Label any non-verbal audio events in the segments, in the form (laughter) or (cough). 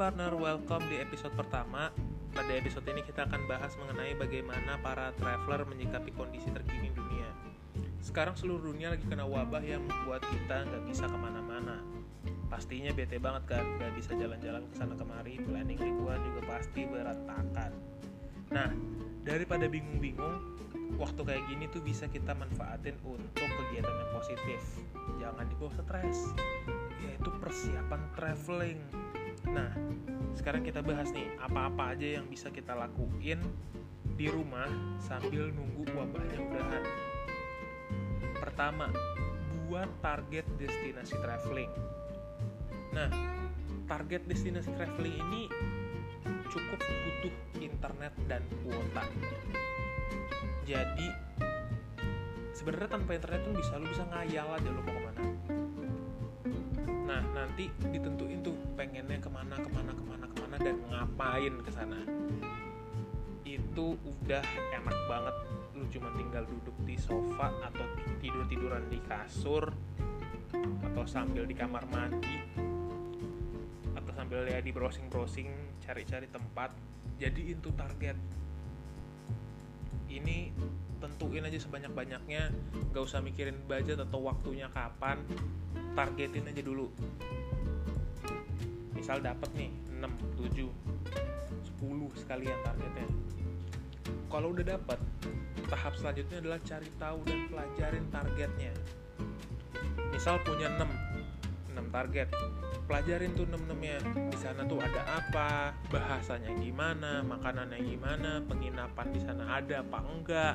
partner, welcome di episode pertama. Pada episode ini kita akan bahas mengenai bagaimana para traveler menyikapi kondisi terkini dunia. Sekarang seluruh dunia lagi kena wabah yang membuat kita nggak bisa ke mana-mana. Pastinya bete banget kan, nggak bisa jalan-jalan ke sana kemari, planning liburan juga pasti berantakan. Nah, daripada bingung-bingung, waktu kayak gini tuh bisa kita manfaatin untuk kegiatan yang positif. Jangan dibawa stres, yaitu persiapan traveling. Nah, sekarang kita bahas nih, apa-apa aja yang bisa kita lakuin di rumah sambil nunggu wabahnya udahan. Pertama, buat target destinasi traveling. Nah, target destinasi traveling ini cukup butuh internet dan kuota. Jadi sebenarnya tanpa internet pun bisa lu bisa ngayal aja lu mau ke mana. Nah nanti ditentuin tuh pengennya ke mana ke mana ke mana ke mana dan ngapain ke sana. Itu udah enak banget. Lu cuma tinggal duduk di sofa atau tidur tiduran di kasur atau sambil di kamar mandi atau sambil ya di browsing browsing cari-cari tempat. Jadi itu target. Ini tentuin aja sebanyak-banyaknya. Gak usah mikirin budget atau waktunya kapan. Targetin aja dulu misal dapat nih 6, 7, 10 sekalian targetnya. Kalau udah dapat tahap selanjutnya adalah cari tahu dan pelajarin targetnya. Misal punya 6 6 target. Pelajarin tuh nem-nemnya di sana tuh ada apa bahasanya gimana makanannya gimana penginapan di sana ada apa enggak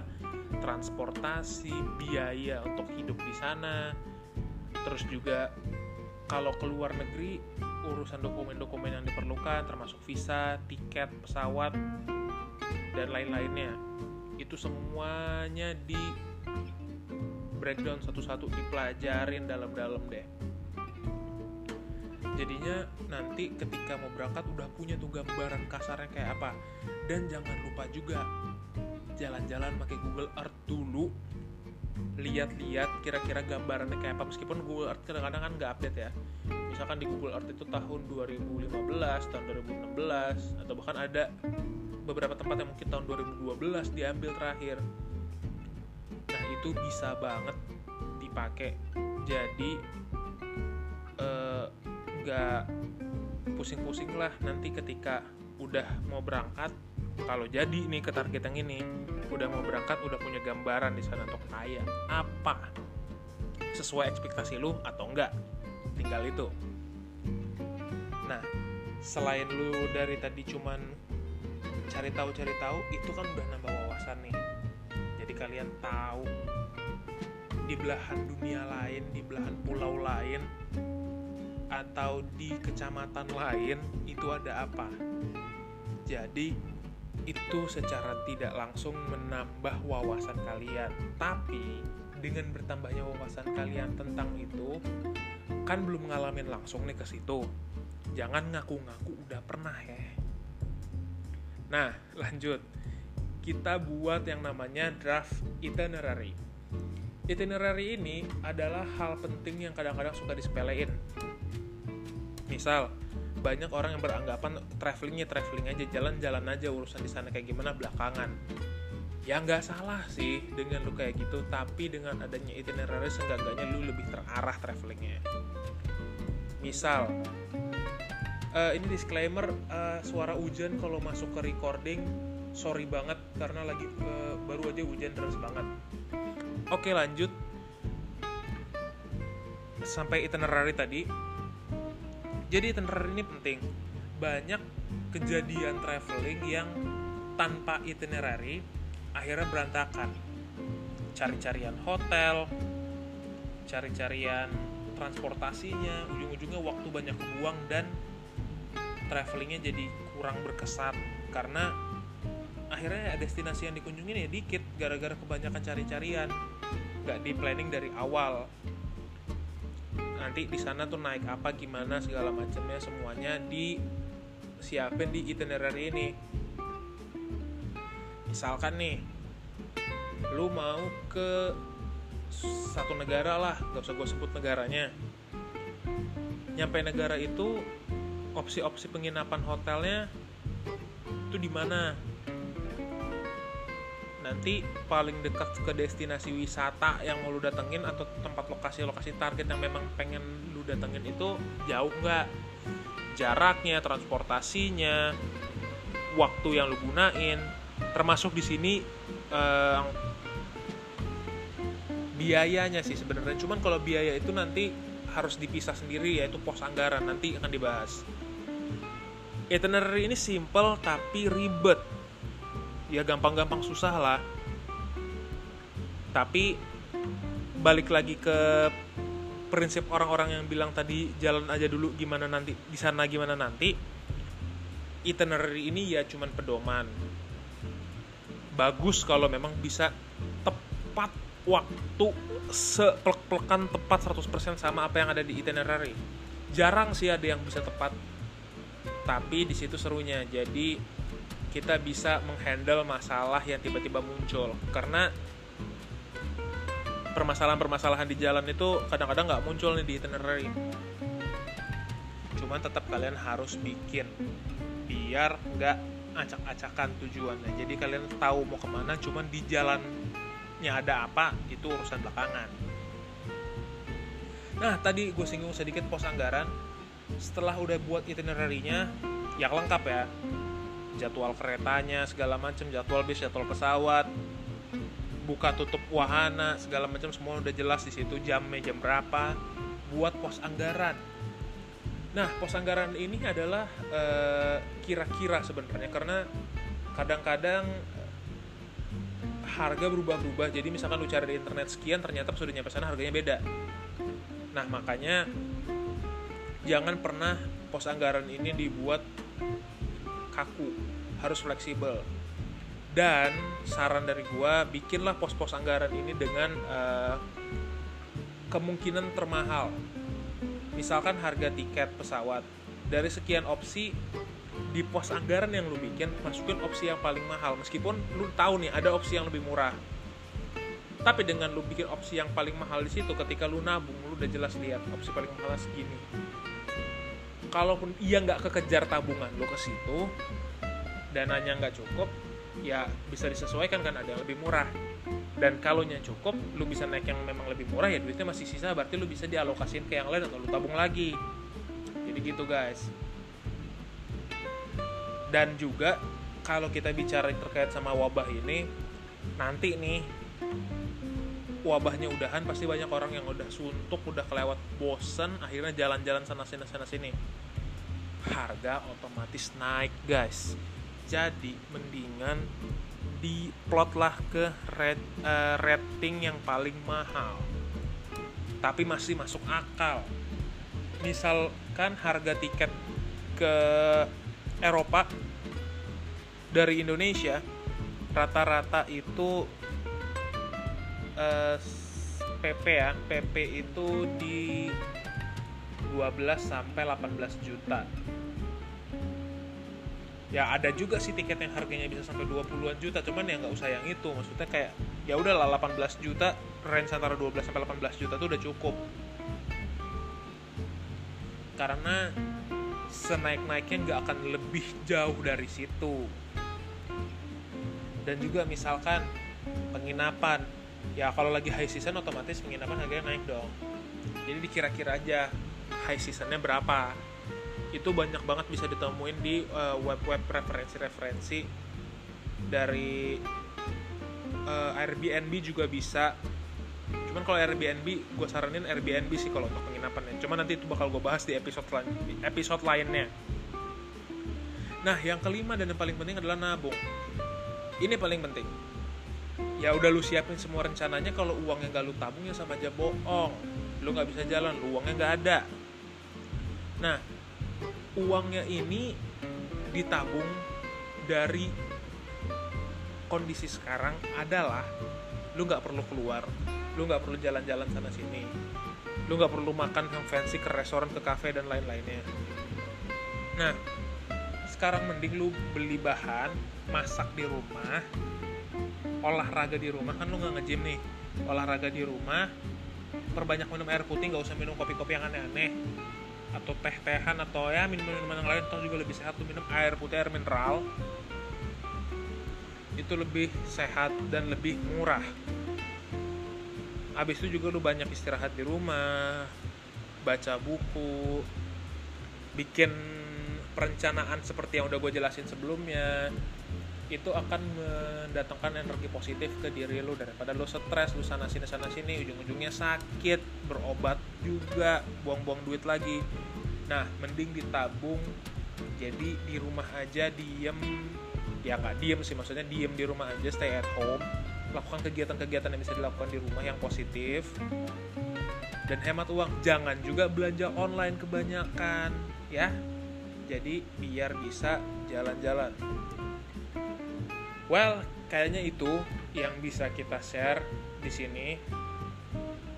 transportasi biaya untuk hidup di sana. Terus juga kalau keluar negeri urusan dokumen-dokumen yang diperlukan termasuk visa tiket pesawat dan lain-lainnya. Itu semuanya di breakdown satu-satu dipelajarin dalam-dalam deh. Jadinya nanti ketika mau berangkat udah punya tuh gambaran kasarnya kayak apa. Dan jangan lupa juga jalan-jalan pakai Google Earth dulu. Lihat-lihat kira-kira gambarannya kayak apa. Meskipun Google Earth kadang-kadang kan nggak update ya misalkan di Google Earth itu tahun 2015 tahun 2016 atau bahkan ada beberapa tempat yang mungkin tahun 2012 diambil terakhir. Nah itu bisa banget dipakai. Jadi eh, nggak pusing-pusing lah nanti ketika udah mau berangkat. Kalau jadi nih ke target yang ini udah mau berangkat udah punya gambaran di sana untuk kayak apa? Sesuai ekspektasi lu atau enggak tinggal itu. Nah selain lu dari tadi cuman cari tahu cari tahu itu kan udah nambah wawasan nih. Jadi kalian tahu di belahan dunia lain di belahan pulau lain atau di kecamatan lain itu ada apa? Jadi itu secara tidak langsung menambah wawasan kalian. Tapi dengan bertambahnya wawasan kalian tentang itu kan belum ngalamin langsung nih ke situ. Jangan ngaku-ngaku udah pernah ya. Nah (laughs) lanjut. Kita buat yang namanya draft itinerary. Itinerary ini adalah hal penting yang kadang-kadang suka disepelein. Misal banyak orang yang beranggapan travelingnya traveling aja jalan-jalan aja urusan di sana kayak gimana belakangan ya nggak salah sih dengan lu kayak gitu tapi dengan adanya itinerary seenggaknya lu lebih terarah travelingnya. Misal uh, ini disclaimer uh, suara hujan kalau masuk ke recording sorry banget karena lagi uh, baru aja hujan deras banget. Oke lanjut. Sampai itinerary tadi. Jadi itinerary ini penting. Banyak kejadian traveling yang tanpa itinerary akhirnya berantakan. Cari-carian hotel cari-carian transportasinya ujung-ujungnya waktu banyak kebuang dan travelingnya jadi kurang berkesan. Karena akhirnya destinasi yang dikunjungi ya dikit gara-gara kebanyakan cari-carian. Nggak di planning dari awal. Nanti di sana tuh naik apa gimana segala macamnya semuanya di siapin di itinerary ini misalkan nih lu mau ke satu negara lah gak usah gue sebut negaranya. Nyampe negara itu opsi-opsi penginapan hotelnya itu di mana? Nanti paling dekat ke destinasi wisata yang mau lu datengin atau tempat lokasi-lokasi target yang memang pengen lu datengin itu jauh nggak? Jaraknya transportasinya waktu yang lu gunain termasuk di sini eh, biayanya sih sebenarnya. Cuman kalau biaya itu nanti harus dipisah sendiri yaitu pos anggaran nanti akan dibahas. Itinerary ini simple tapi ribet. Ya gampang-gampang susah lah. Tapi balik lagi ke prinsip orang-orang yang bilang tadi jalan aja dulu gimana nanti di sana gimana nanti. Itinerary ini ya cuman pedoman bagus kalau memang bisa tepat waktu seplek-plekan tepat 100% sama apa yang ada di itinerary. Jarang sih ada yang bisa tepat tapi di situ serunya. Jadi kita bisa menghandle masalah yang tiba-tiba muncul. Karena permasalahan-permasalahan di jalan itu kadang-kadang nggak muncul nih di itinerary. Cuman tetap kalian harus bikin biar nggak acak-acakan tujuannya. Jadi kalian tahu mau ke mana cuman di jalannya ada apa itu urusan belakangan. Nah tadi gue singgung sedikit pos anggaran. Setelah udah buat itinerary-nya yang lengkap ya. Jadwal keretanya segala macam jadwal bis jadwal pesawat buka tutup wahana segala macam semua udah jelas di situ jamnya jam berapa. Buat pos anggaran nah pos anggaran ini adalah kira kira-kira sebenarnya karena kadang-kadang harga berubah-ubah jadi misalkan lu cari di internet sekian ternyata sudah nyampe sana harganya beda. Nah makanya jangan pernah pos anggaran ini dibuat kaku. Harus fleksibel. Dan saran dari gua bikinlah pos-pos anggaran ini dengan uh, kemungkinan termahal misalkan harga tiket pesawat dari sekian opsi di pos anggaran yang lu bikin masukin opsi yang paling mahal. Meskipun lu tahu nih ada opsi yang lebih murah. Tapi dengan lu bikin opsi yang paling mahal di situ ketika lu nabung lu udah jelas lihat opsi paling mahal segini. Kalaupun ia nggak kekejar tabungan lo ke situ dananya nggak cukup ya bisa disesuaikan kan ada yang lebih murah dan kalau nya cukup lu bisa naik yang memang lebih murah ya duitnya masih sisa berarti lu bisa dialokasiin ke yang lain atau lu tabung lagi. Jadi gitu guys. Dan juga kalau kita bicara terkait sama wabah ini nanti nih wabahnya udahan pasti banyak orang yang udah suntuk udah kelewat bosen akhirnya jalan-jalan sana sini sana sini harga otomatis naik guys. Jadi mendingan diplot lah ke red, uh, rating yang paling mahal. Tapi masih masuk akal. Misalkan harga tiket ke Eropa dari Indonesia rata-rata itu uh, eh, PP ya PP itu di 12 sampai 18 juta ya ada juga sih tiket yang harganya bisa sampai 20-an juta cuman ya nggak usah yang itu. Maksudnya kayak ya udahlah 18 juta range antara 12 sampai 18 juta tuh udah cukup. Karena senaik-naiknya nggak akan lebih jauh dari situ. Dan juga misalkan penginapan. Ya kalau lagi high season otomatis penginapan harganya naik dong. Jadi dikira-kira aja high seasonnya berapa itu banyak banget bisa ditemuin di uh, web-web referensi-referensi dari uh, Airbnb juga bisa. Cuman kalau Airbnb gue saranin Airbnb sih kalau untuk penginapannya. Cuman nanti itu bakal gue bahas di episode lain episode lainnya. Nah yang kelima dan yang paling penting adalah nabung. Ini paling penting. Ya udah lu siapin semua rencananya kalau uangnya gak lu tabung ya sama aja bohong. Lu nggak bisa jalan lu uangnya nggak ada. Nah uangnya ini ditabung dari kondisi sekarang adalah lu nggak perlu keluar lu nggak perlu jalan-jalan sana sini lu nggak perlu makan yang fancy ke restoran ke cafe dan lain-lainnya. Nah sekarang mending lu beli bahan masak di rumah olahraga di rumah. Kan lu nggak ngejim nih. Olahraga di rumah perbanyak minum air putih nggak usah minum kopi-kopi yang aneh-aneh atau teh-tehan atau ya minuman-minuman yang lain toh juga lebih sehat tuh minum air putih air mineral. Itu lebih sehat dan lebih murah. Habis itu juga lu banyak istirahat di rumah baca buku bikin perencanaan seperti yang udah gue jelasin sebelumnya. Itu akan mendatangkan energi positif ke diri lu. Daripada lu stres lu sana sini sana sini ujung-ujungnya sakit berobat juga buang-buang duit lagi nah mending ditabung jadi di rumah aja diem. Ya nggak diem sih maksudnya diem di rumah aja stay at home. Lakukan kegiatan-kegiatan yang bisa dilakukan di rumah yang positif. Dan hemat uang jangan juga belanja online kebanyakan ya. Jadi biar bisa jalan-jalan. Well kayaknya itu yang bisa kita share di sini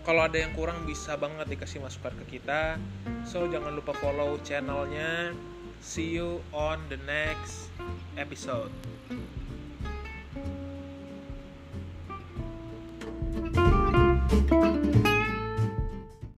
kalau ada yang kurang bisa banget dikasih masukan ke kita. So jangan lupa follow channelnya. See you on the next episode.